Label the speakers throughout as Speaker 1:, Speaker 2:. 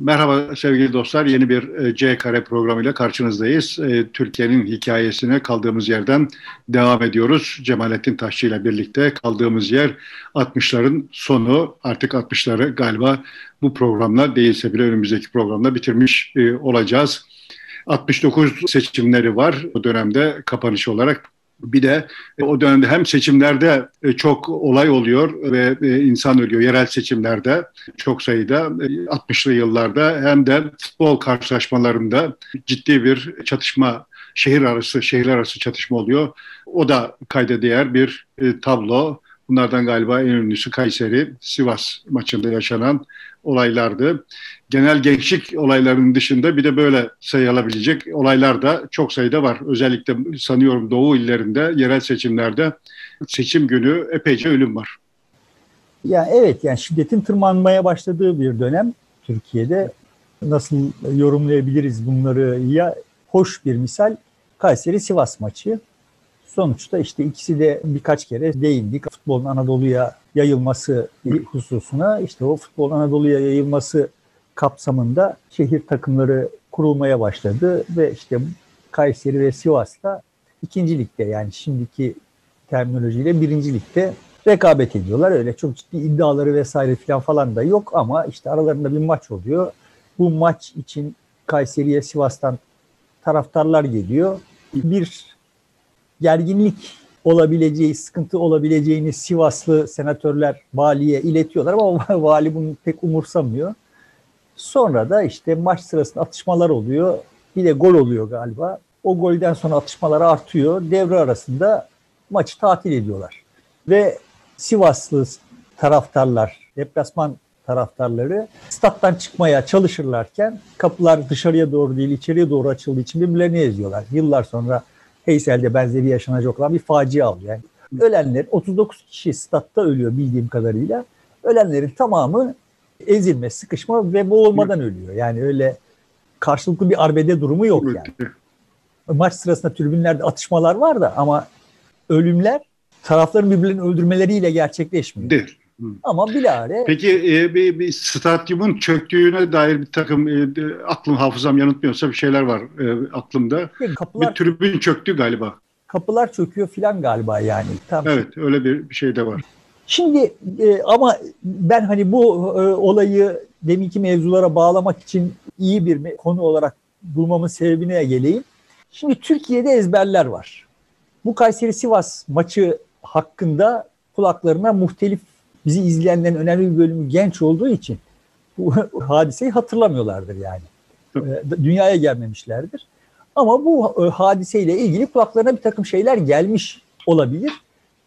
Speaker 1: Merhaba sevgili dostlar. Yeni bir e, C Kare programıyla karşınızdayız. E, Türkiye'nin hikayesine kaldığımız yerden devam ediyoruz. Cemalettin Taşçı ile birlikte kaldığımız yer 60'ların sonu. Artık 60'ları galiba bu programla değilse bile önümüzdeki programda bitirmiş e, olacağız. 69 seçimleri var bu dönemde kapanış olarak. Bir de e, o dönemde hem seçimlerde e, çok olay oluyor ve e, insan ölüyor yerel seçimlerde çok sayıda 60'lı yıllarda hem de futbol karşılaşmalarında ciddi bir çatışma şehir arası şehirler arası çatışma oluyor. O da kayda değer bir tablo. Bunlardan galiba en ünlüsü Kayseri Sivas maçında yaşanan olaylardı. Genel gençlik olaylarının dışında bir de böyle sayılabilecek olaylar da çok sayıda var. Özellikle sanıyorum Doğu illerinde yerel seçimlerde seçim günü epeyce ölüm var.
Speaker 2: Ya evet yani şiddetin tırmanmaya başladığı bir dönem Türkiye'de nasıl yorumlayabiliriz bunları ya hoş bir misal Kayseri Sivas maçı. Sonuçta işte ikisi de birkaç kere değindik. Futbolun Anadolu'ya yayılması hususuna işte o futbolun Anadolu'ya yayılması kapsamında şehir takımları kurulmaya başladı ve işte Kayseri ve Sivas'ta ikinci ligde yani şimdiki terminolojiyle birinci ligde rekabet ediyorlar. Öyle çok ciddi iddiaları vesaire falan falan da yok ama işte aralarında bir maç oluyor. Bu maç için Kayseri'ye Sivas'tan taraftarlar geliyor. Bir gerginlik olabileceği, sıkıntı olabileceğini Sivaslı senatörler valiye iletiyorlar ama vali bunu pek umursamıyor. Sonra da işte maç sırasında atışmalar oluyor. Bir de gol oluyor galiba. O golden sonra atışmalar artıyor. Devre arasında maçı tatil ediyorlar. Ve Sivaslı taraftarlar, deplasman taraftarları stat'tan çıkmaya çalışırlarken kapılar dışarıya doğru değil içeriye doğru açıldığı için birbirlerini eziyorlar. Yıllar sonra Heysel'de benzeri yaşanacak olan bir facia oluyor. Yani ölenler 39 kişi statta ölüyor bildiğim kadarıyla. Ölenlerin tamamı ezilme, sıkışma ve boğulmadan ölüyor. Yani öyle karşılıklı bir arbede durumu yok yani. Maç sırasında tribünlerde atışmalar var da ama ölümler tarafların birbirlerini öldürmeleriyle gerçekleşmiyor. Değil. Ama bilare...
Speaker 1: Peki e, bir, bir stadyumun çöktüğüne dair bir takım e, aklım hafızam yanıltmıyorsa bir şeyler var e, aklımda. Kapılar, bir tribün çöktü galiba.
Speaker 2: Kapılar çöküyor filan galiba yani.
Speaker 1: Tam evet öyle bir, bir şey de var.
Speaker 2: Şimdi e, ama ben hani bu e, olayı deminki mevzulara bağlamak için iyi bir konu olarak bulmamın sebebine geleyim. Şimdi Türkiye'de ezberler var. Bu Kayseri Sivas maçı hakkında kulaklarına muhtelif bizi izleyenlerin önemli bir bölümü genç olduğu için bu hadiseyi hatırlamıyorlardır yani. Ee, dünyaya gelmemişlerdir. Ama bu e, hadiseyle ilgili kulaklarına bir takım şeyler gelmiş olabilir.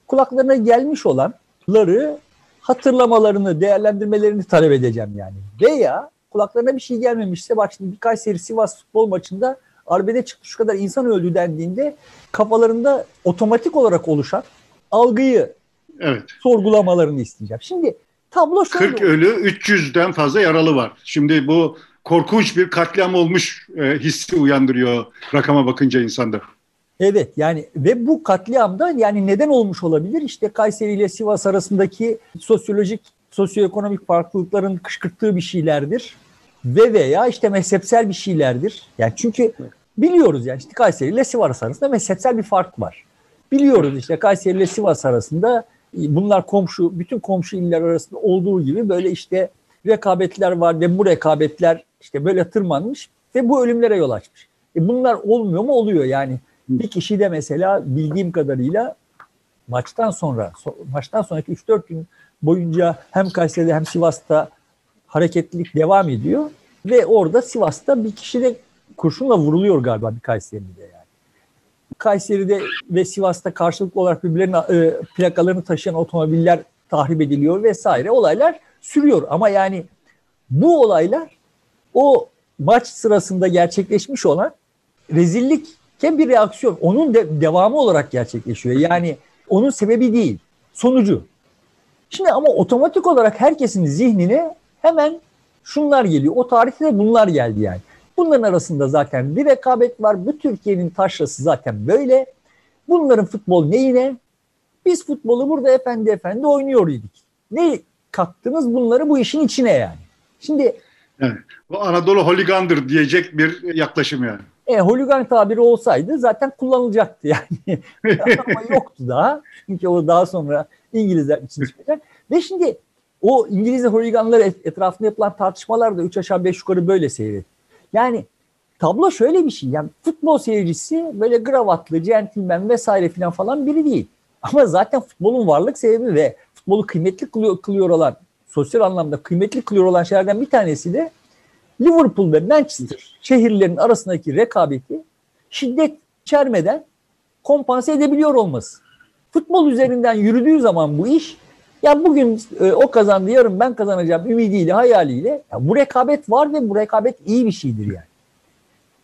Speaker 2: Kulaklarına gelmiş olanları hatırlamalarını, değerlendirmelerini talep edeceğim yani. Veya kulaklarına bir şey gelmemişse bak şimdi birkaç seri Sivas futbol maçında arbede çıktı şu kadar insan öldü dendiğinde kafalarında otomatik olarak oluşan algıyı evet. sorgulamalarını isteyeceğim. Şimdi tablo şöyle.
Speaker 1: 40 ölü 300'den fazla yaralı var. Şimdi bu korkunç bir katliam olmuş e, hissi uyandırıyor rakama bakınca insanda.
Speaker 2: Evet yani ve bu katliamda yani neden olmuş olabilir? İşte Kayseri ile Sivas arasındaki sosyolojik, sosyoekonomik farklılıkların kışkırttığı bir şeylerdir. Ve veya işte mezhepsel bir şeylerdir. Yani çünkü biliyoruz yani işte Kayseri ile Sivas arasında mezhepsel bir fark var. Biliyoruz işte Kayseri ile Sivas arasında bunlar komşu, bütün komşu iller arasında olduğu gibi böyle işte rekabetler var ve bu rekabetler işte böyle tırmanmış ve bu ölümlere yol açmış. E bunlar olmuyor mu? Oluyor yani. Bir kişi de mesela bildiğim kadarıyla maçtan sonra maçtan sonraki 3-4 gün boyunca hem Kayseri'de hem Sivas'ta hareketlilik devam ediyor ve orada Sivas'ta bir kişi de kurşunla vuruluyor galiba bir Kayseri'de yani. Kayseri'de ve Sivas'ta karşılıklı olarak birbirlerinin e, plakalarını taşıyan otomobiller tahrip ediliyor vesaire olaylar sürüyor. Ama yani bu olaylar o maç sırasında gerçekleşmiş olan rezillikken bir reaksiyon. Onun de, devamı olarak gerçekleşiyor. Yani onun sebebi değil, sonucu. Şimdi ama otomatik olarak herkesin zihnine hemen şunlar geliyor. O tarihte de bunlar geldi yani. Bunların arasında zaten bir rekabet var. Bu Türkiye'nin taşrası zaten böyle. Bunların futbol neyine? Biz futbolu burada efendi efendi oynuyor idik. Ne kattınız bunları bu işin içine yani. Şimdi
Speaker 1: Evet. Bu Anadolu holigandır diyecek bir yaklaşım yani.
Speaker 2: E, holigan tabiri olsaydı zaten kullanılacaktı yani. Ama yoktu daha. Çünkü o daha sonra İngilizler için çıkacak. Ve şimdi o İngiliz holiganlar etrafında yapılan tartışmalar da 3 aşağı 5 yukarı böyle seyret. Yani tablo şöyle bir şey. Yani futbol seyircisi böyle gravatlı, centilmen vesaire filan falan biri değil. Ama zaten futbolun varlık sebebi ve futbolu kıymetli kılıyor, kılıyor olan, sosyal anlamda kıymetli kılıyor olan şeylerden bir tanesi de Liverpool ve Manchester şehirlerin arasındaki rekabeti şiddet içermeden kompanse edebiliyor olması. Futbol üzerinden yürüdüğü zaman bu iş ya bugün e, o kazandı yarın ben kazanacağım ümidiyle hayaliyle ya bu rekabet var ve bu rekabet iyi bir şeydir yani.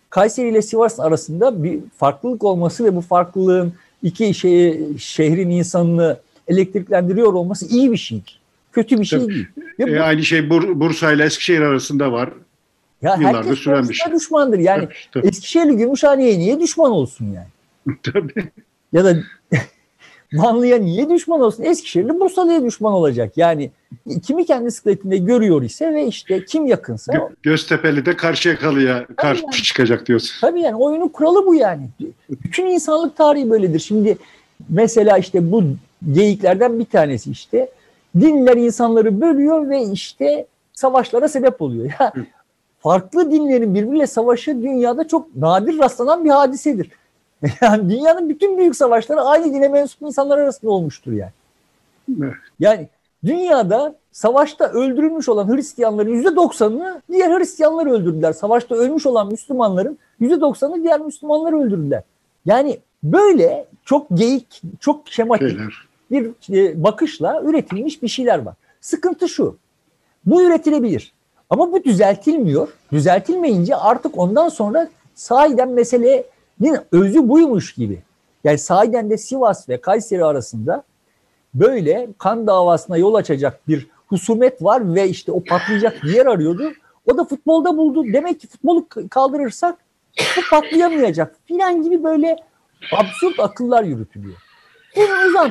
Speaker 2: Kayseri ile Sivas arasında bir farklılık olması ve bu farklılığın iki şeyi, şehrin insanını elektriklendiriyor olması iyi bir şeydir. Kötü bir şey
Speaker 1: Tabii.
Speaker 2: değil.
Speaker 1: Ve e, aynı şey Bur Bursa ile Eskişehir arasında var.
Speaker 2: Ya Yıllardır süren bir şey. düşmandır. Yani tabii. Eskişehirli Gümüşhane'ye niye düşman olsun yani?
Speaker 1: tabii.
Speaker 2: Ya da Vanlı'ya niye düşman olsun? Eskişehirli Bursa'ya düşman olacak. Yani kimi kendi sıkletinde görüyor ise ve işte kim yakınsa. Gö
Speaker 1: Göztepe'li de Karşıyakalı'ya karşı yani, çıkacak diyorsun.
Speaker 2: Tabii yani oyunun kuralı bu yani. Bütün insanlık tarihi böyledir. Şimdi mesela işte bu geyiklerden bir tanesi işte dinler insanları bölüyor ve işte savaşlara sebep oluyor. Ya farklı dinlerin birbiriyle savaşı dünyada çok nadir rastlanan bir hadisedir. Yani dünyanın bütün büyük savaşları aynı dine mensup insanlar arasında olmuştur yani. Evet. Yani dünyada savaşta öldürülmüş olan Hristiyanların yüzde doksanını diğer Hristiyanlar öldürdüler. Savaşta ölmüş olan Müslümanların yüzde doksanını diğer Müslümanlar öldürdüler. Yani böyle çok geyik, çok şematik Şeyler. bir e, bakışla üretilmiş bir şeyler var. Sıkıntı şu, bu üretilebilir. Ama bu düzeltilmiyor. Düzeltilmeyince artık ondan sonra sahiden mesele özü buymuş gibi. Yani sahiden de Sivas ve Kayseri arasında böyle kan davasına yol açacak bir husumet var ve işte o patlayacak bir yer arıyordu. O da futbolda buldu. Demek ki futbolu kaldırırsak bu patlayamayacak filan gibi böyle absürt akıllar yürütülüyor.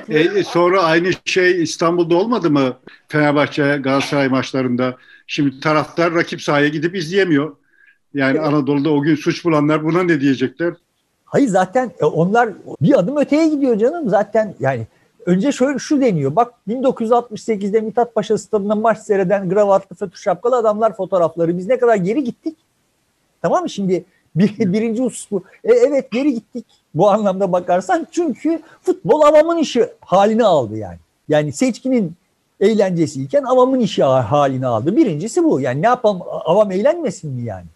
Speaker 1: E, e, sonra aynı şey İstanbul'da olmadı mı Fenerbahçe Galatasaray maçlarında? Şimdi taraftar rakip sahaya gidip izleyemiyor. Yani evet. Anadolu'da o gün suç bulanlar buna ne diyecekler?
Speaker 2: Hayır zaten e, onlar bir adım öteye gidiyor canım. Zaten yani önce şöyle şu deniyor. Bak 1968'de Mithat Paşa stadında maç seyreden gravatlı fötür şapkalı adamlar fotoğrafları. Biz ne kadar geri gittik. Tamam mı? Şimdi bir, birinci husus bu. E, evet geri gittik bu anlamda bakarsan. Çünkü futbol avamın işi halini aldı yani. Yani seçkinin eğlencesiyken avamın işi halini aldı. Birincisi bu. Yani ne yapalım avam eğlenmesin mi yani?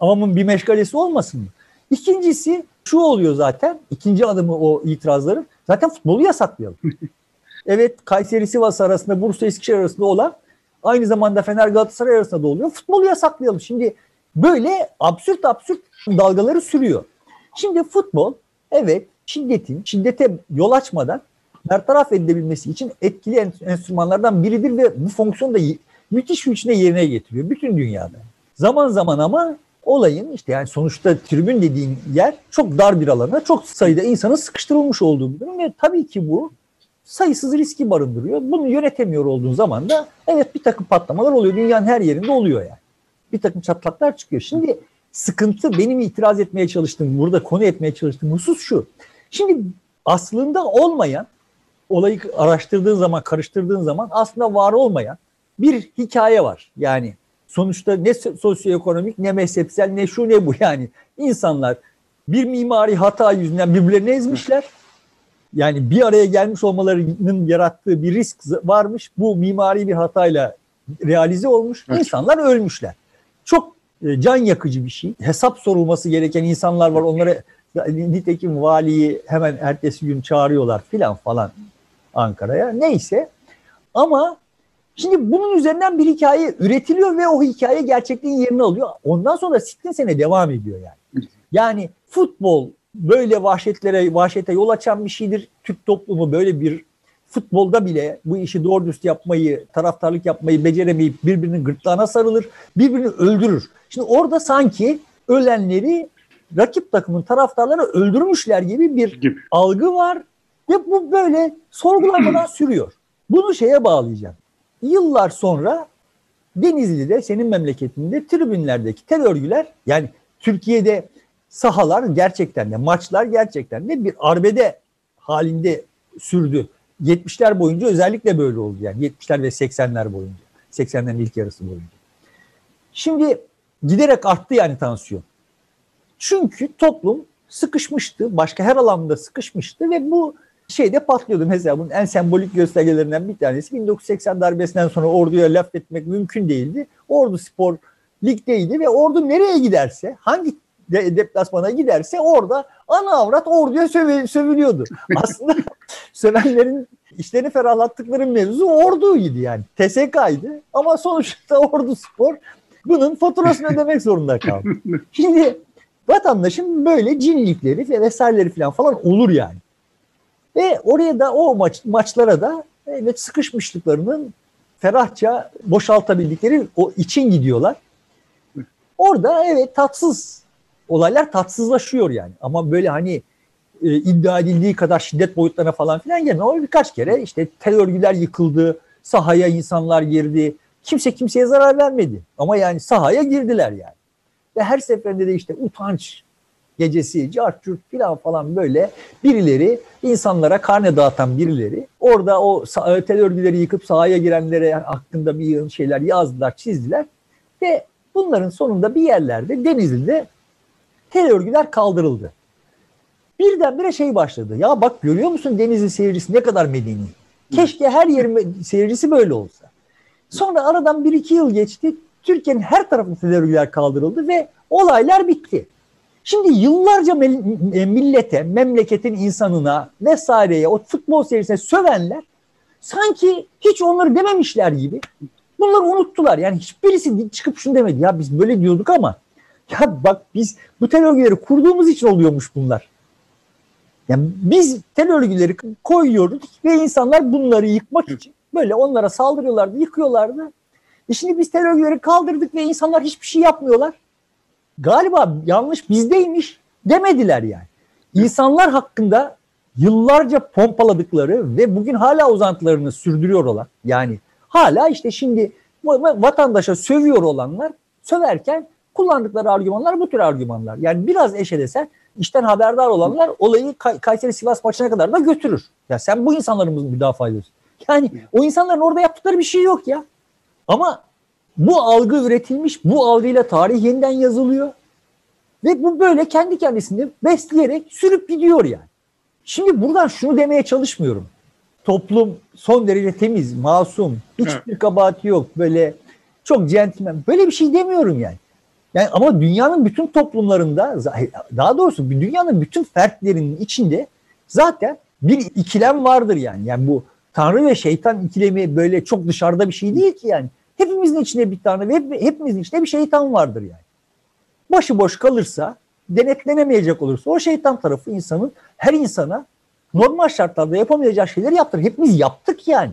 Speaker 2: Avamın bir meşgalesi olmasın mı? İkincisi şu oluyor zaten. ikinci adımı o itirazların. Zaten futbolu yasaklayalım. evet Kayseri Sivas arasında Bursa Eskişehir arasında olan aynı zamanda Fener Galatasaray arasında da oluyor. Futbolu yasaklayalım. Şimdi böyle absürt absürt dalgaları sürüyor. Şimdi futbol evet şiddetin, şiddete yol açmadan bertaraf edilebilmesi için etkili enstrümanlardan biridir ve bu fonksiyonu da müthiş biçimde yerine getiriyor bütün dünyada. Zaman zaman ama olayın işte yani sonuçta tribün dediğin yer çok dar bir alana çok sayıda insanın sıkıştırılmış olduğu bir durum ve tabii ki bu sayısız riski barındırıyor. Bunu yönetemiyor olduğun zaman da evet bir takım patlamalar oluyor. Dünyanın her yerinde oluyor yani. Bir takım çatlaklar çıkıyor. Şimdi sıkıntı benim itiraz etmeye çalıştığım, burada konu etmeye çalıştığım husus şu. Şimdi aslında olmayan, olayı araştırdığın zaman, karıştırdığın zaman aslında var olmayan bir hikaye var. Yani sonuçta ne sosyoekonomik ne mezhepsel ne şu ne bu yani. insanlar bir mimari hata yüzünden birbirlerini ezmişler. Yani bir araya gelmiş olmalarının yarattığı bir risk varmış. Bu mimari bir hatayla realize olmuş. Evet. İnsanlar ölmüşler. Çok e, can yakıcı bir şey. Hesap sorulması gereken insanlar var. Onlara nitekim valiyi hemen ertesi gün çağırıyorlar filan falan Ankara'ya. Neyse ama şimdi bunun üzerinden bir hikaye üretiliyor ve o hikaye gerçekliğin yerini alıyor. Ondan sonra sittin sene devam ediyor yani. Yani futbol böyle vahşetlere, vahşete yol açan bir şeydir. Türk toplumu böyle bir futbolda bile bu işi doğru düz yapmayı, taraftarlık yapmayı beceremeyip birbirinin gırtlağına sarılır, birbirini öldürür. Şimdi orada sanki ölenleri rakip takımın taraftarları öldürmüşler gibi bir gibi. algı var ve bu böyle sorgulanmadan sürüyor. Bunu şeye bağlayacağım. Yıllar sonra Denizli'de senin memleketinde tribünlerdeki tel örgüler yani Türkiye'de sahalar gerçekten de maçlar gerçekten de bir arbede halinde sürdü. 70'ler boyunca özellikle böyle oldu yani 70'ler ve 80'ler boyunca. 80'lerin ilk yarısı boyunca. Şimdi giderek arttı yani tansiyon. Çünkü toplum sıkışmıştı. Başka her alanda sıkışmıştı ve bu şeyde patlıyordu. Mesela bunun en sembolik göstergelerinden bir tanesi 1980 darbesinden sonra orduya laf etmek mümkün değildi. Ordu spor ligdeydi ve ordu nereye giderse hangi de, deplasmana giderse orada ana avrat orduya söve, sövülüyordu. Aslında sövenlerin işlerini ferahlattıkları mevzu orduydu yani. TSK'ydı ama sonuçta ordu spor bunun faturasını ödemek zorunda kaldı. Şimdi vatandaşın böyle cinlikleri ve vesaireleri falan falan olur yani. Ve oraya da o maç, maçlara da evet sıkışmışlıklarının ferahça boşaltabildikleri o için gidiyorlar. Orada evet tatsız olaylar tatsızlaşıyor yani. Ama böyle hani e, iddia edildiği kadar şiddet boyutlarına falan filan gelmiyor. Birkaç kere işte tel örgüler yıkıldı, sahaya insanlar girdi. Kimse kimseye zarar vermedi. Ama yani sahaya girdiler yani. Ve her seferinde de işte utanç gecesi, cartçurt filan falan böyle birileri insanlara karne dağıtan birileri orada o tel örgüleri yıkıp sahaya girenlere hakkında bir şeyler yazdılar, çizdiler ve bunların sonunda bir yerlerde Denizli'de tel örgüler kaldırıldı. Birdenbire şey başladı. Ya bak görüyor musun Denizli seyircisi ne kadar medeni. Keşke her yerin seyircisi böyle olsa. Sonra aradan bir iki yıl geçti. Türkiye'nin her tarafında tel örgüler kaldırıldı ve olaylar bitti. Şimdi yıllarca e, millete, memleketin insanına vesaireye, o futbol seyircisine sövenler sanki hiç onları dememişler gibi bunları unuttular. Yani hiçbirisi çıkıp şunu demedi. Ya biz böyle diyorduk ama ya bak biz bu tel örgüleri kurduğumuz için oluyormuş bunlar. Yani biz tel örgüleri koyuyorduk ve insanlar bunları yıkmak için böyle onlara saldırıyorlardı, yıkıyorlardı. E şimdi biz tel örgüleri kaldırdık ve insanlar hiçbir şey yapmıyorlar galiba yanlış bizdeymiş demediler yani. İnsanlar hakkında yıllarca pompaladıkları ve bugün hala uzantılarını sürdürüyor olan yani hala işte şimdi vatandaşa sövüyor olanlar söverken kullandıkları argümanlar bu tür argümanlar. Yani biraz eşelesen işten haberdar olanlar olayı Kayseri Sivas maçına kadar da götürür. Ya sen bu insanların müdafaa ediyorsun. Yani o insanların orada yaptıkları bir şey yok ya. Ama bu algı üretilmiş, bu algıyla tarih yeniden yazılıyor. Ve bu böyle kendi kendisini besleyerek sürüp gidiyor yani. Şimdi buradan şunu demeye çalışmıyorum. Toplum son derece temiz, masum, hiçbir evet. kabahati yok. Böyle çok centilmen. Böyle bir şey demiyorum yani. Yani ama dünyanın bütün toplumlarında daha doğrusu dünyanın bütün fertlerinin içinde zaten bir ikilem vardır yani. Yani bu Tanrı ve şeytan ikilemi böyle çok dışarıda bir şey değil ki yani. Hepimizin içinde bir tane ve hep, hepimizin içinde bir şeytan vardır yani. Başıboş kalırsa, denetlenemeyecek olursa o şeytan tarafı insanın her insana normal şartlarda yapamayacağı şeyleri yaptır. Hepimiz yaptık yani.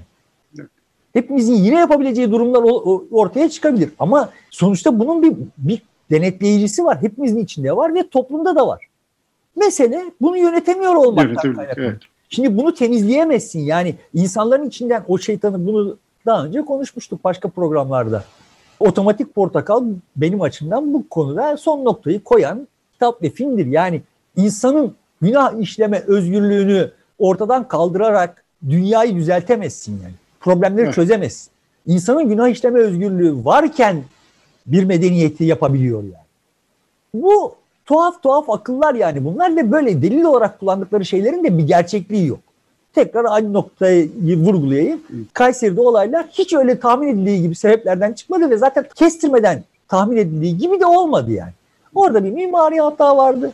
Speaker 2: Hepimizin yine yapabileceği durumlar ortaya çıkabilir. Ama sonuçta bunun bir, bir denetleyicisi var. Hepimizin içinde var ve toplumda da var. Mesele bunu yönetemiyor olmaktan kaynaklı. Evet. Şimdi bunu temizleyemezsin. Yani insanların içinden o şeytanı bunu daha önce konuşmuştuk başka programlarda. Otomatik Portakal benim açımdan bu konuda son noktayı koyan kitap ve filmdir. Yani insanın günah işleme özgürlüğünü ortadan kaldırarak dünyayı düzeltemezsin yani. Problemleri evet. çözemezsin. İnsanın günah işleme özgürlüğü varken bir medeniyeti yapabiliyor yani. Bu tuhaf tuhaf akıllar yani bunlar ve böyle delil olarak kullandıkları şeylerin de bir gerçekliği yok tekrar aynı noktayı vurgulayayım. Kayseri'de olaylar hiç öyle tahmin edildiği gibi sebeplerden çıkmadı ve zaten kestirmeden tahmin edildiği gibi de olmadı yani. Orada bir mimari hata vardı.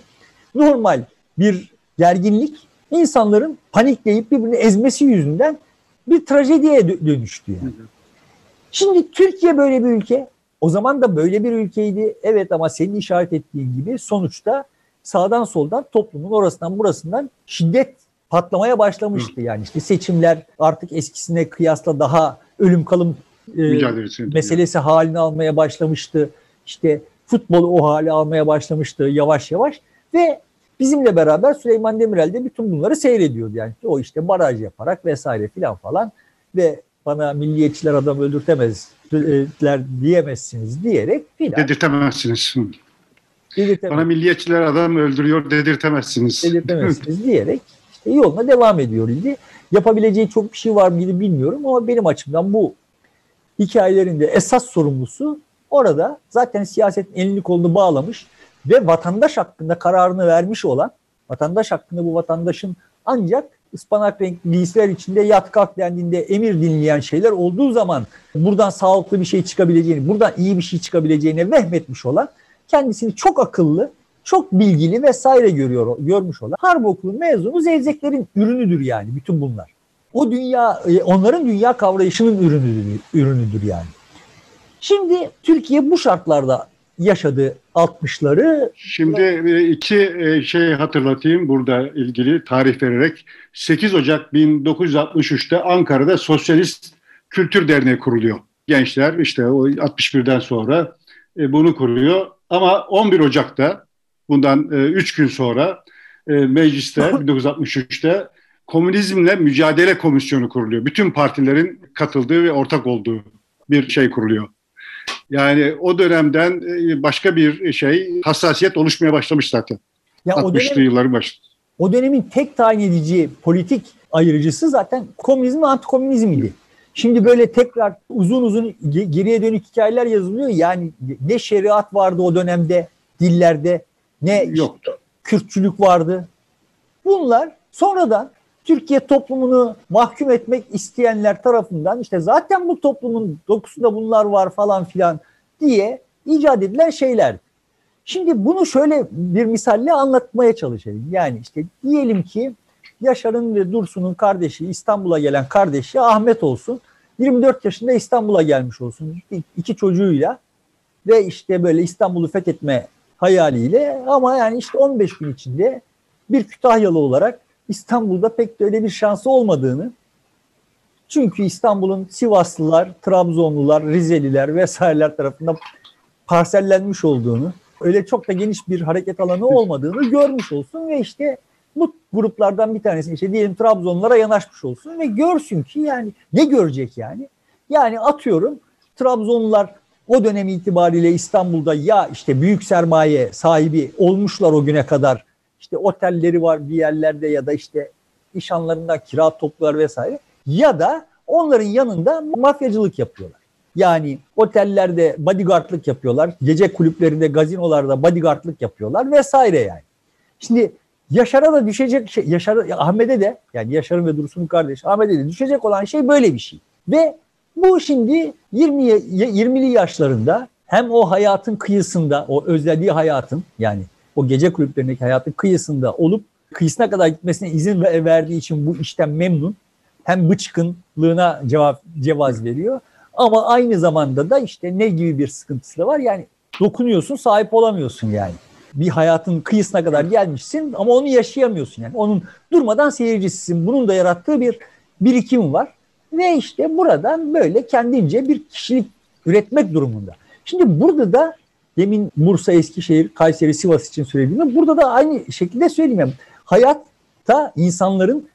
Speaker 2: Normal bir gerginlik insanların panikleyip birbirini ezmesi yüzünden bir trajediye dönüştü yani. Şimdi Türkiye böyle bir ülke. O zaman da böyle bir ülkeydi. Evet ama senin işaret ettiğin gibi sonuçta sağdan soldan toplumun orasından burasından şiddet patlamaya başlamıştı. Yani işte seçimler artık eskisine kıyasla daha ölüm kalım e, meselesi yani. halini almaya başlamıştı. İşte futbolu o hale almaya başlamıştı yavaş yavaş ve bizimle beraber Süleyman Demirel de bütün bunları seyrediyordu. Yani o işte baraj yaparak vesaire filan falan ve bana milliyetçiler adam öldürtemezler diyemezsiniz diyerek filan.
Speaker 1: Dedirtemezsiniz. Bana milliyetçiler adam öldürüyor dedirtemezsiniz.
Speaker 2: Dedirtemezsiniz diyerek yoluna devam ediyor idi. Yapabileceği çok bir şey var mıydı bilmiyorum ama benim açımdan bu hikayelerinde esas sorumlusu orada zaten siyasetin elini kolunu bağlamış ve vatandaş hakkında kararını vermiş olan vatandaş hakkında bu vatandaşın ancak ıspanak renkli giysiler içinde yat kalk dendiğinde emir dinleyen şeyler olduğu zaman buradan sağlıklı bir şey çıkabileceğini, buradan iyi bir şey çıkabileceğini vehmetmiş olan kendisini çok akıllı, çok bilgili vesaire görüyor, görmüş olan harp okulu mezunu zevzeklerin ürünüdür yani bütün bunlar. O dünya, e, onların dünya kavrayışının ürünüdür, ürünüdür yani. Şimdi Türkiye bu şartlarda yaşadı 60'ları.
Speaker 1: Şimdi e, iki e, şey hatırlatayım burada ilgili tarih vererek. 8 Ocak 1963'te Ankara'da Sosyalist Kültür Derneği kuruluyor. Gençler işte o 61'den sonra bunu kuruyor. Ama 11 Ocak'ta bundan 3 gün sonra mecliste 1963'te Komünizmle Mücadele Komisyonu kuruluyor. Bütün partilerin katıldığı ve ortak olduğu bir şey kuruluyor. Yani o dönemden e, başka bir şey hassasiyet oluşmaya başlamış zaten. Ya 60'lı dönem, yılların başında.
Speaker 2: O dönemin tek tayin edici politik ayırıcısı zaten komünizm ve antikomünizm idi. Şimdi böyle tekrar uzun uzun geriye dönük hikayeler yazılıyor. Yani ne şeriat vardı o dönemde dillerde ne Yoktu. Kürtçülük vardı. Bunlar sonradan Türkiye toplumunu mahkum etmek isteyenler tarafından işte zaten bu toplumun dokusunda bunlar var falan filan diye icat edilen şeyler. Şimdi bunu şöyle bir misalle anlatmaya çalışayım. Yani işte diyelim ki Yaşar'ın ve Dursun'un kardeşi İstanbul'a gelen kardeşi Ahmet olsun. 24 yaşında İstanbul'a gelmiş olsun. iki çocuğuyla ve işte böyle İstanbul'u fethetme hayaliyle ama yani işte 15 gün içinde bir Kütahyalı olarak İstanbul'da pek de öyle bir şansı olmadığını çünkü İstanbul'un Sivaslılar, Trabzonlular, Rizeliler vesaireler tarafından parsellenmiş olduğunu, öyle çok da geniş bir hareket alanı olmadığını görmüş olsun ve işte bu gruplardan bir tanesi işte diyelim Trabzonlara yanaşmış olsun ve görsün ki yani ne görecek yani? Yani atıyorum Trabzonlular o dönem itibariyle İstanbul'da ya işte büyük sermaye sahibi olmuşlar o güne kadar işte otelleri var bir yerlerde ya da işte işanlarından kira toplular vesaire ya da onların yanında mafyacılık yapıyorlar. Yani otellerde bodyguardlık yapıyorlar, gece kulüplerinde, gazinolarda bodyguardlık yapıyorlar vesaire yani. Şimdi Yaşar'a da düşecek şey, Yaşar, Ahmet'e de yani Yaşar'ın ve Dursun'un kardeşi Ahmet'e de düşecek olan şey böyle bir şey. Ve bu şimdi 20 20'li yaşlarında hem o hayatın kıyısında, o özlediği hayatın yani o gece kulüplerindeki hayatın kıyısında olup kıyısına kadar gitmesine izin verdiği için bu işten memnun. Hem bıçkınlığına cevap cevaz veriyor. Ama aynı zamanda da işte ne gibi bir sıkıntısı da var. Yani dokunuyorsun sahip olamıyorsun yani. Bir hayatın kıyısına kadar gelmişsin ama onu yaşayamıyorsun yani. Onun durmadan seyircisisin. Bunun da yarattığı bir birikim var. Ve işte buradan böyle kendince bir kişilik üretmek durumunda. Şimdi burada da demin Bursa, Eskişehir, Kayseri, Sivas için söylediğimi burada da aynı şekilde söyleyeyim. Yani hayatta insanların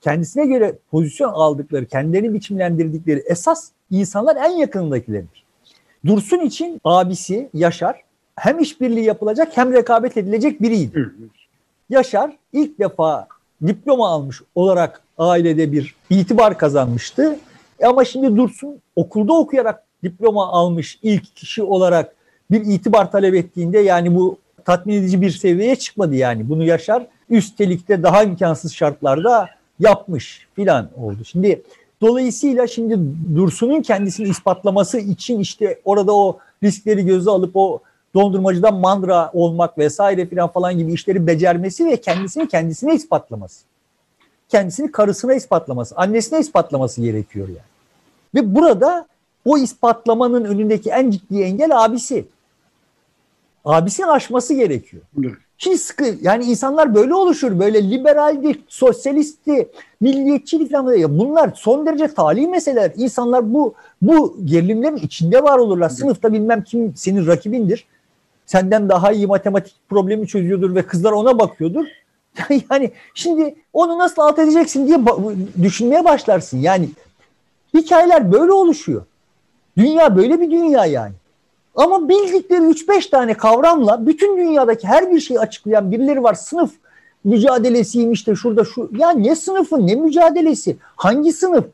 Speaker 2: kendisine göre pozisyon aldıkları, kendilerini biçimlendirdikleri esas insanlar en yakınındakilerdir. Dursun için abisi Yaşar hem işbirliği yapılacak hem rekabet edilecek biriydi. Yaşar ilk defa diploma almış olarak ailede bir itibar kazanmıştı. E ama şimdi Dursun okulda okuyarak diploma almış ilk kişi olarak bir itibar talep ettiğinde yani bu tatmin edici bir seviyeye çıkmadı yani. Bunu Yaşar üstelik de daha imkansız şartlarda yapmış filan oldu. Şimdi dolayısıyla şimdi Dursun'un kendisini ispatlaması için işte orada o riskleri göze alıp o dondurmacıdan mandra olmak vesaire filan falan gibi işleri becermesi ve kendisini kendisine ispatlaması. Kendisini karısına ispatlaması, annesine ispatlaması gerekiyor yani. Ve burada o ispatlamanın önündeki en ciddi engel abisi abisini aşması gerekiyor. Evet. Şimdi sıkı yani insanlar böyle oluşur. Böyle liberaldi, sosyalisti, milliyetçi falan. Ya bunlar son derece tali meseleler. İnsanlar bu bu gerilimlerin içinde var olurlar. Sınıfta bilmem kim senin rakibindir. Senden daha iyi matematik problemi çözüyordur ve kızlar ona bakıyordur. yani şimdi onu nasıl alt edeceksin diye düşünmeye başlarsın. Yani Hikayeler böyle oluşuyor. Dünya böyle bir dünya yani. Ama bildikleri 3-5 tane kavramla bütün dünyadaki her bir şeyi açıklayan birileri var. Sınıf mücadelesiymiş de şurada şu. Ya ne sınıfı ne mücadelesi? Hangi sınıf?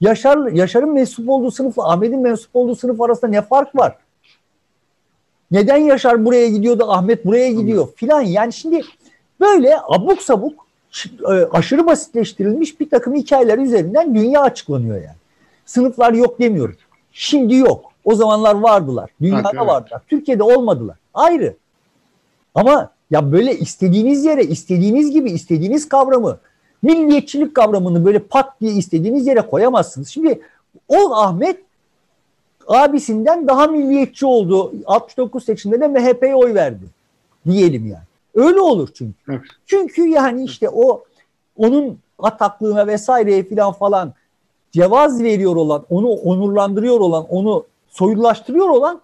Speaker 2: Yaşar, Yaşar'ın mensup olduğu sınıfla Ahmet'in mensup olduğu sınıf arasında ne fark var? Neden Yaşar buraya gidiyor da Ahmet buraya gidiyor filan. Yani şimdi böyle abuk sabuk e, aşırı basitleştirilmiş bir takım hikayeler üzerinden dünya açıklanıyor yani. Sınıflar yok demiyoruz. Şimdi yok. O zamanlar vardılar. Dünyada evet, vardılar. Türkiye'de olmadılar. Ayrı. Ama ya böyle istediğiniz yere, istediğiniz gibi, istediğiniz kavramı, milliyetçilik kavramını böyle pat diye istediğiniz yere koyamazsınız. Şimdi o Ahmet abisinden daha milliyetçi oldu. 69 seçimde MHP'ye oy verdi. Diyelim yani. Öyle olur çünkü. Evet. Çünkü yani işte o onun ataklığına vesaireye filan falan cevaz veriyor olan, onu onurlandırıyor olan, onu soylulaştırıyor olan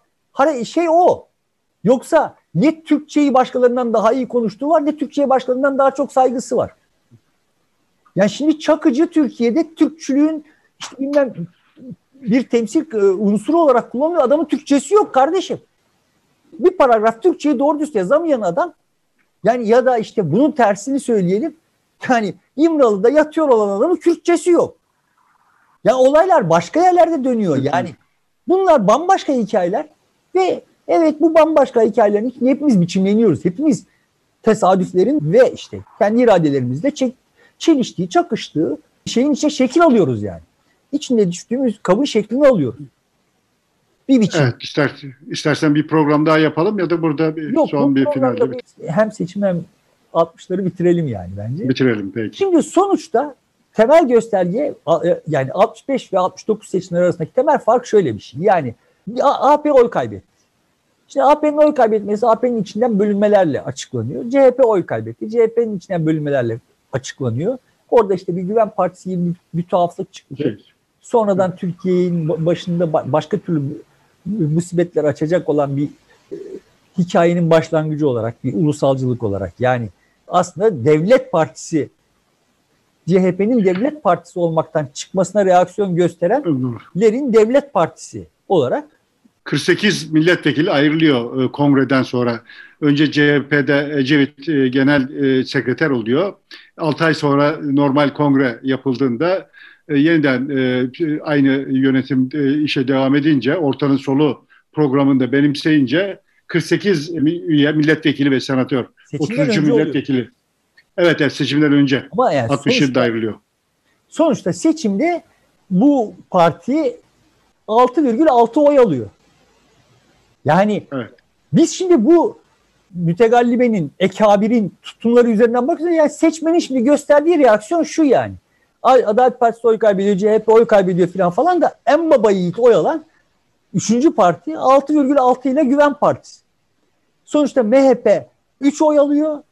Speaker 2: şey o. Yoksa ne Türkçeyi başkalarından daha iyi konuştuğu var ne Türkçeyi başkalarından daha çok saygısı var. Yani şimdi Çakıcı Türkiye'de Türkçülüğün işte bilmem bir temsil e, unsuru olarak kullanılıyor. Adamın Türkçesi yok kardeşim. Bir paragraf Türkçeyi doğru düz yazamayan adam yani ya da işte bunun tersini söyleyelim. Yani İmralı'da yatıyor olan adamın Kürtçesi yok. Ya olaylar başka yerlerde dönüyor. Yani bunlar bambaşka hikayeler ve evet bu bambaşka hikayelerin içinde hepimiz biçimleniyoruz. Hepimiz tesadüflerin ve işte kendi iradelerimizle çeliştiği, çakıştığı şeyin içine şekil alıyoruz yani. İçinde düştüğümüz kabın şeklini alıyoruz.
Speaker 1: Bir biçim. Evet ister, istersen bir program daha yapalım ya da burada bir Yok, son bir finalde. Bir...
Speaker 2: Hem seçim hem 60'ları bitirelim yani bence.
Speaker 1: Bitirelim peki.
Speaker 2: Şimdi sonuçta temel gösterge e, yani 65 ve 69 seçimler arasındaki temel fark şöyle bir şey. Yani AP oy kaybetti. Şimdi AP'nin oy kaybetmesi AP'nin içinden bölünmelerle açıklanıyor. CHP oy kaybetti. CHP'nin içinden bölünmelerle açıklanıyor. Orada işte bir güven partisi gibi bir, tuhaflık çıktı. Evet. Sonradan Türkiye'nin başında başka türlü musibetler açacak olan bir e, hikayenin başlangıcı olarak, bir ulusalcılık olarak yani aslında devlet partisi CHP'nin devlet partisi olmaktan çıkmasına reaksiyon gösterenlerin devlet partisi olarak
Speaker 1: 48 milletvekili ayrılıyor e, kongreden sonra. Önce CHP'de Ecevit e, genel sekreter oluyor. 6 ay sonra normal kongre yapıldığında e, yeniden e, aynı yönetim e, işe devam edince, ortanın solu programında benimseyince 48 üye milletvekili ve senatör, Seçimden 33 milletvekili. Oluyor. Evet, evet seçimden önce. Ama yani 67 ayrılıyor.
Speaker 2: Sonuçta seçimde bu parti 6,6 oy alıyor. Yani evet. biz şimdi bu mütegallibenin, ekabirin tutumları üzerinden bakıyoruz. Yani seçmenin şimdi gösterdiği reaksiyon şu yani. Adalet Partisi oy kaybediyor, CHP oy kaybediyor falan falan da en baba yiğit oy alan üçüncü parti 6,6 ile Güven Partisi. Sonuçta MHP 3 oy alıyor.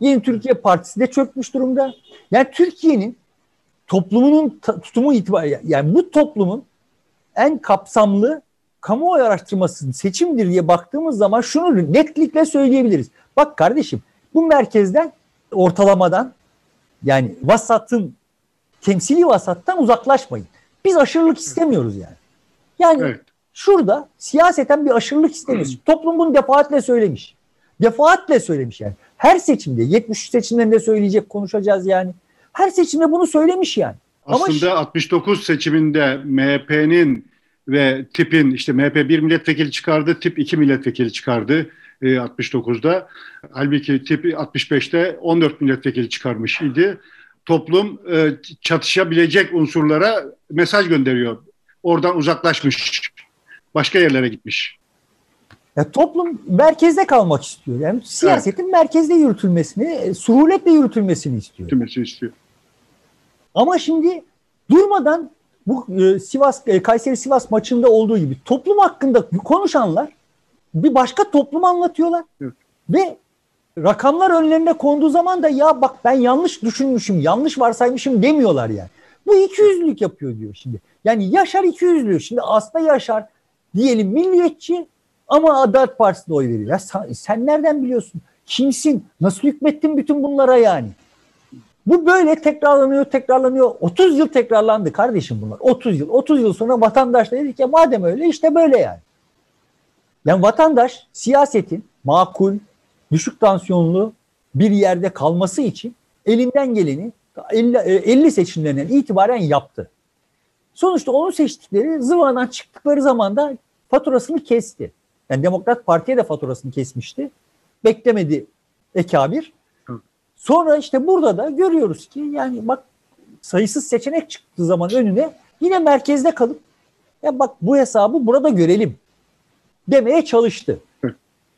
Speaker 2: Yeni Türkiye Partisi de çökmüş durumda. Yani Türkiye'nin toplumunun tutumu itibariyle yani bu toplumun en kapsamlı kamuoyu araştırması seçimdir diye baktığımız zaman şunu netlikle söyleyebiliriz. Bak kardeşim bu merkezden ortalamadan yani vasatın temsili vasattan uzaklaşmayın. Biz aşırılık istemiyoruz yani. Yani evet. şurada siyaseten bir aşırılık istemiyoruz. Toplum bunu defaatle söylemiş. Defaatle söylemiş yani. Her seçimde 73 seçimlerinde söyleyecek konuşacağız yani. Her seçimde bunu söylemiş yani.
Speaker 1: Aslında Ama 69 seçiminde MHP'nin ve tipin işte MHP bir milletvekili çıkardı, tip iki milletvekili çıkardı e, 69'da. Halbuki tip 65'te 14 milletvekili çıkarmış idi. Toplum e, çatışabilecek unsurlara mesaj gönderiyor. Oradan uzaklaşmış. Başka yerlere gitmiş.
Speaker 2: Ya toplum merkezde kalmak istiyor. Yani siyasetin evet. merkezde yürütülmesini, e, suhuletle yürütülmesini istiyor.
Speaker 1: Yürütülmesi istiyor.
Speaker 2: Ama şimdi durmadan bu e, Sivas e, Kayseri Sivas maçında olduğu gibi toplum hakkında konuşanlar bir başka toplum anlatıyorlar. Evet. Ve rakamlar önlerine konduğu zaman da ya bak ben yanlış düşünmüşüm, yanlış varsaymışım demiyorlar yani. Bu iki yüzlülük yapıyor diyor şimdi. Yani Yaşar iki yüzlü. Şimdi aslında Yaşar diyelim milliyetçi ama Adalet Partisi'ne oy veriyor. Ya sen, sen nereden biliyorsun? Kimsin? Nasıl hükmettin bütün bunlara yani? Bu böyle tekrarlanıyor, tekrarlanıyor. 30 yıl tekrarlandı kardeşim bunlar. 30 yıl. 30 yıl sonra vatandaş da dedi ki madem öyle işte böyle yani. Yani vatandaş siyasetin makul, düşük tansiyonlu bir yerde kalması için elinden geleni 50, 50 e, seçimlerinden itibaren yaptı. Sonuçta onu seçtikleri zıvadan çıktıkları zaman da faturasını kesti. Yani Demokrat Parti'ye de faturasını kesmişti. Beklemedi ekabir. Sonra işte burada da görüyoruz ki yani bak sayısız seçenek çıktığı zaman önüne yine merkezde kalıp ya bak bu hesabı burada görelim demeye çalıştı.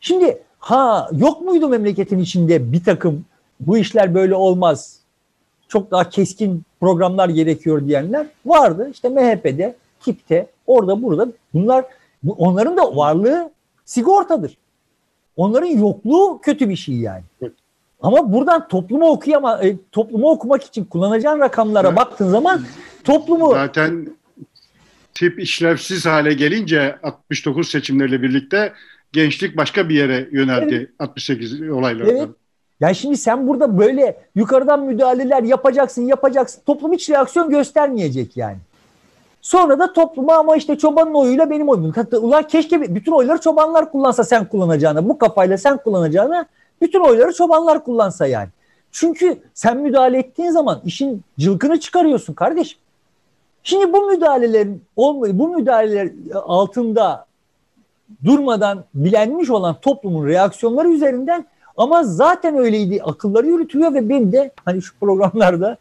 Speaker 2: Şimdi ha yok muydu memleketin içinde bir takım bu işler böyle olmaz çok daha keskin programlar gerekiyor diyenler vardı. İşte MHP'de, KİP'te, orada burada bunlar onların da varlığı sigortadır. Onların yokluğu kötü bir şey yani. Ama buradan toplumu okuyama e, toplumu okumak için kullanacağın rakamlara baktığın zaman toplumu
Speaker 1: zaten tip işlevsiz hale gelince 69 seçimlerle birlikte gençlik başka bir yere yöneldi evet. 68 olaylardan. Evet.
Speaker 2: Yani şimdi sen burada böyle yukarıdan müdahaleler yapacaksın, yapacaksın. Toplum hiç reaksiyon göstermeyecek yani. Sonra da topluma ama işte çobanın oyuyla benim oyum. Ulan keşke bütün oyları çobanlar kullansa sen kullanacağına. Bu kafayla sen kullanacağına bütün oyları çobanlar kullansa yani. Çünkü sen müdahale ettiğin zaman işin cılkını çıkarıyorsun kardeşim. Şimdi bu müdahalelerin bu müdahaleler altında durmadan bilenmiş olan toplumun reaksiyonları üzerinden ama zaten öyleydi. Akılları yürütüyor ve ben de hani şu programlarda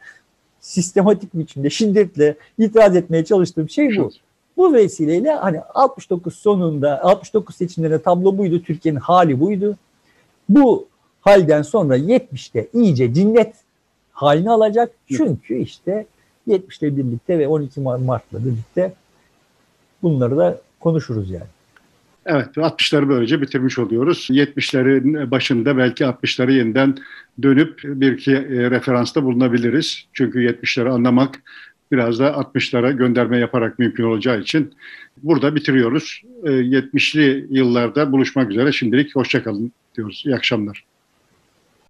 Speaker 2: sistematik biçimde şiddetle itiraz etmeye çalıştığım şey bu. Bu vesileyle hani 69 sonunda 69 seçimlerinde tablo buydu. Türkiye'nin hali buydu. Bu halden sonra 70'te iyice cinnet halini alacak. Çünkü işte 70'le birlikte ve 12 Mart'la birlikte bunları da konuşuruz yani.
Speaker 1: Evet 60'ları böylece bitirmiş oluyoruz. 70'lerin başında belki 60'ları yeniden dönüp bir iki e, referansta bulunabiliriz. Çünkü 70'leri anlamak biraz da 60'lara gönderme yaparak mümkün olacağı için burada bitiriyoruz. 70'li e, yıllarda buluşmak üzere şimdilik hoşçakalın diyoruz. İyi akşamlar.